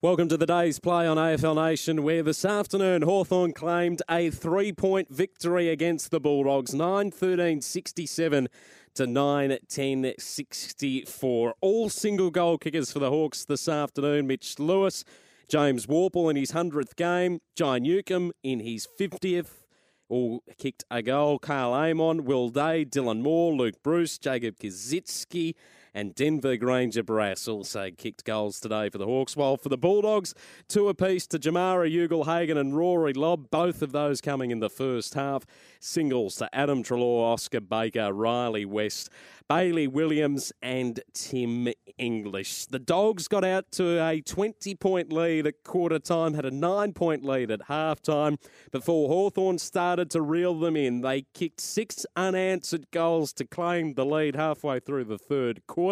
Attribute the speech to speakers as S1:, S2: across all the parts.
S1: Welcome to the day's play on AFL Nation, where this afternoon Hawthorn claimed a three point victory against the Bulldogs, 9 13 67 to 9 10 64. All single goal kickers for the Hawks this afternoon Mitch Lewis, James Worpel in his 100th game, Jai Newcombe in his 50th. All kicked a goal. Karl Amon, Will Day, Dylan Moore, Luke Breust, Jacob Koschitzke, and Denver Granger Brass also kicked goals today for the Hawks. While for the Bulldogs, two apiece to Jamarra Ugle-Hagan and Rory Lobb, both of those coming in the first half. Singles to Adam Treloar, Oscar Baker, Rhylee West. Bailey Williams and Tim English. The Dogs got out to a 20 point lead at quarter time, had a nine point lead at half time before Hawthorn started to reel them in. They kicked six unanswered goals to claim the lead halfway through the third quarter.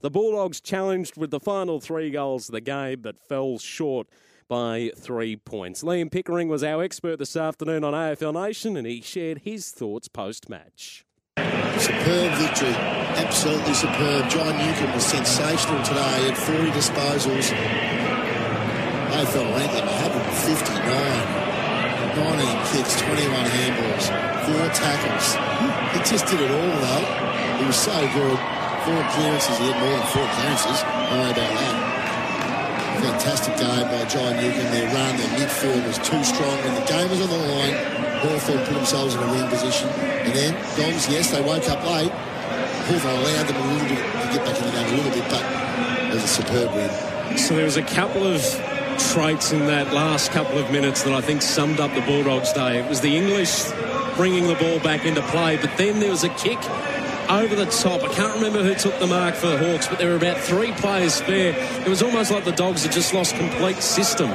S1: The Bulldogs challenged with the final three goals of the game but fell short by three points. Liam Pickering was our expert this afternoon on AFL Nation and he shared his thoughts post match.
S2: Superb victory. Absolutely superb. John Newcombe was sensational today. Had 40 disposals. AFL him 159. 19 kicks, 21 handballs, four tackles. He just did it all, though. He was so good. Four clearances. He had more than four clearances. I know about that. Fantastic game by John Newcombe. Their run, their midfield was too strong. When the game was on the line, Hawthorn put themselves in a win position. And then, Dogs, yes, they woke up late. Hawthorn allowed them a little bit to get back in the game a little bit, but it was a superb win.
S1: So there was a couple of traits in that last couple of minutes that I think summed up the Bulldogs' day. It was the English bringing the ball back into play, but then there was a kick over the top. I can't remember who took the mark for the Hawks, but there were about three players spare. It was almost like the Dogs had just lost complete system.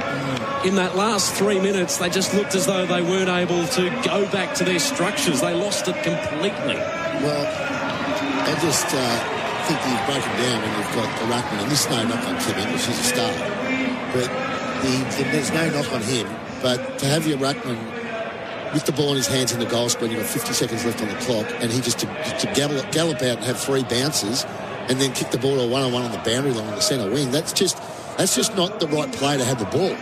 S1: In that last three minutes, they just looked as though they weren't able to go back to their structures. They lost it completely.
S2: Well, I just uh, think you've broken down when you've got the ruckman, and this is no knock on Tim English, he's a star. But the, the, there's no knock on him. But to have your ruckman with the ball in his hands in the goal square, you've got 50 seconds left on the clock, and he just to, to gallop, gallop out and have three bounces, and then kick the ball to one on one on the boundary line on the centre wing. That's just that's just not the right play to have the ball.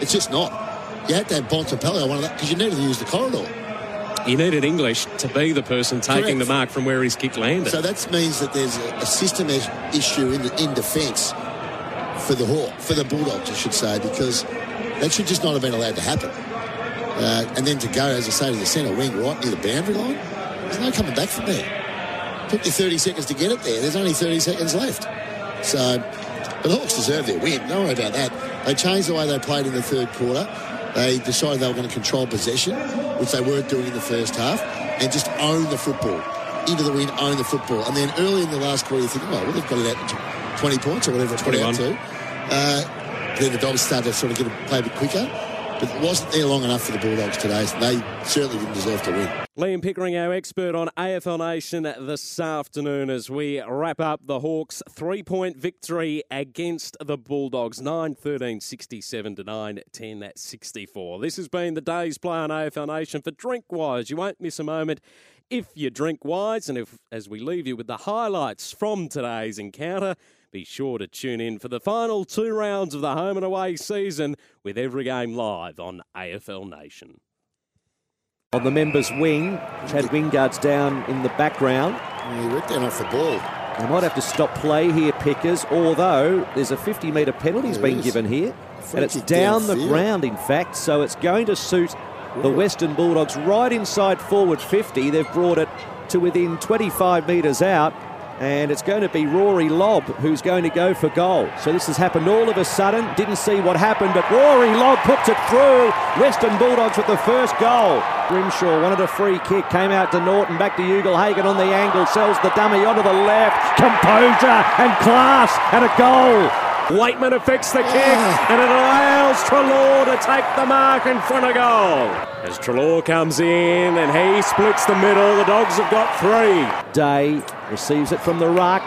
S2: It's just not. You had to have Bontempelli one of that because you needed to use the corridor.
S1: You needed English to be the person taking
S2: Correct.
S1: the mark from where his kick landed.
S2: So that means that there's a, a system issue in the, in defence for the Hawk, for the Bulldogs, I should say, because that should just not have been allowed to happen. Uh, and then to go, as I say, to the centre wing, right near the boundary line, there's no coming back from there. Took you 30 seconds to get it there. There's only 30 seconds left. So, but the Hawks deserve their win. Don't worry about that. They changed the way they played in the third quarter. They decided they were going to control possession, which they weren't doing in the first half, and just own the football. Into the win, own the football. And then early in the last quarter, you think, oh, well, they've got it out to 20 points or whatever it's put out to. Uh, then the Dogs started to sort of get it, play a bit quicker. But it wasn't there long enough for the Bulldogs today. They certainly didn't deserve to win.
S1: Liam Pickering, our expert on AFL Nation this afternoon as we wrap up the Hawks' three point victory against the Bulldogs 9 13 67 to 9 10 64. This has been the day's play on AFL Nation for Drinkwise. You won't miss a moment if you drink wise. And if, as we leave you with the highlights from today's encounter, be sure to tune in for the final two rounds of the home and away season with every game live on AFL Nation.
S3: On the members' wing, Chad Wingard's down in the background.
S2: And he went down off the ball.
S3: They might have to stop play here, Pickers, although there's a 50 metre penalty's
S2: There
S3: been
S2: is.
S3: given here. And it's
S2: kick
S3: down the
S2: downfield.
S3: ground, in fact, so it's going to suit the Western Bulldogs right inside forward 50. They've brought it to within 25 metres out. And it's going to be Rory Lobb who's going to go for goal. So this has happened all of a sudden. Didn't see what happened, but Rory Lobb puts it through. Western Bulldogs with the first goal. Grimshaw wanted a free kick, came out to Norton, back to Ugle Hagan on the angle, sells the dummy onto the left. Composure and class and a goal.
S1: Weightman affects the kick ah. and it allows Treloar to take the mark in front of goal. As Treloar comes in and he splits the middle, the Dogs have got three.
S3: Day receives it from the ruck.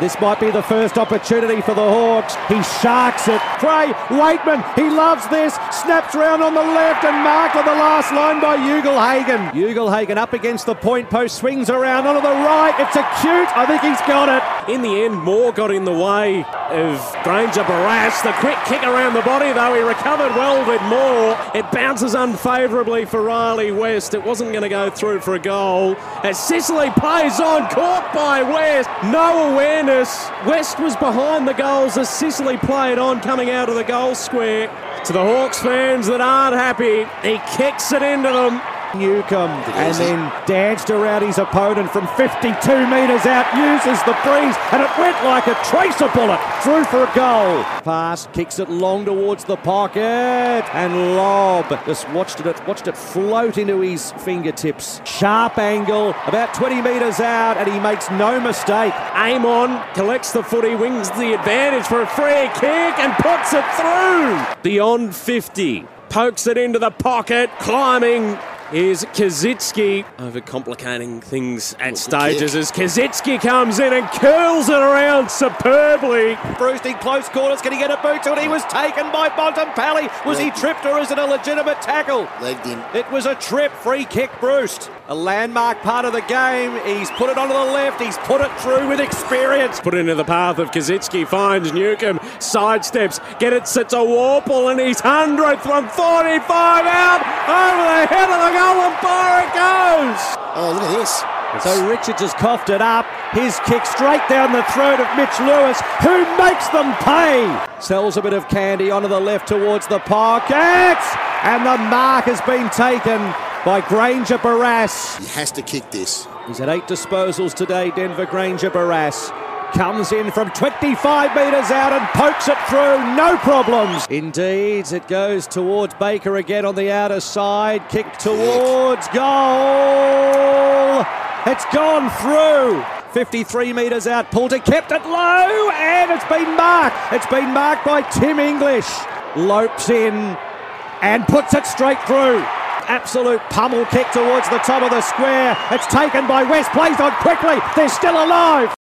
S3: This might be the first opportunity for the Hawks. He sharks it. Cray, Weightman, he loves this. Snaps round on the left and marked on the last line by Ugle-Hagan. Ugle-Hagan up against the point post, swings around onto the right. It's acute. I think he's got it.
S1: In the end, Moore got in the way of Granger Barrass. The quick kick around the body, though, he recovered well with Moore. It bounces unfavourably for Rhylee West. It wasn't going to go through for a goal. As Sicily plays on, caught by West. No awareness. West was behind the goals as Sicily played on, coming out of the goal square. To the Hawks fans that aren't happy, he kicks it into them.
S3: Newcombe and then danced around his opponent from 52 metres out, uses the breeze, and it went like a tracer bullet through for a goal. Pass, kicks it long towards the pocket, and Lobb. just watched it, watched it float into his fingertips. Sharp angle, about 20 metres out, and he makes no mistake.
S1: Amon, collects the footy, wings the advantage for a free kick, and puts it through. Beyond 50, pokes it into the pocket, climbing is Koschitzke overcomplicating things at stages as Koschitzke comes in and curls it around superbly.
S3: Breust in close quarters. Can he get a boot to it? He was taken by Bontempelli. Was he tripped or is it a legitimate tackle?
S2: Legged him.
S3: It was a trip. Free kick, Breust. A landmark part of the game. He's put it onto the left. He's put it through with experience.
S1: Put into the path of Koschitzke, finds Newcombe, sidesteps, get it, sits a Worpel, and he's 100th from 45 out over the head of the goal, and far it goes.
S2: Oh, look at this.
S3: So Richards has coughed it up. His kick straight down the throat of Mitch Lewis, who makes them pay. Sells a bit of candy onto the left towards the pockets. And the mark has been taken by Granger Barrass.
S2: He has to kick this.
S3: He's at eight disposals today, Denver Granger Barrass. Comes in from 25 metres out and pokes it through, no problems. Indeed, it goes towards Baker again on the outer side. Kick towards goal. It's gone through. 53 metres out, Poulter kept it low and it's been marked. It's been marked by Tim English. Lopes in and puts it straight through. Absolute pummel kick towards the top of the square. It's taken by West, plays on quickly. They're still alive.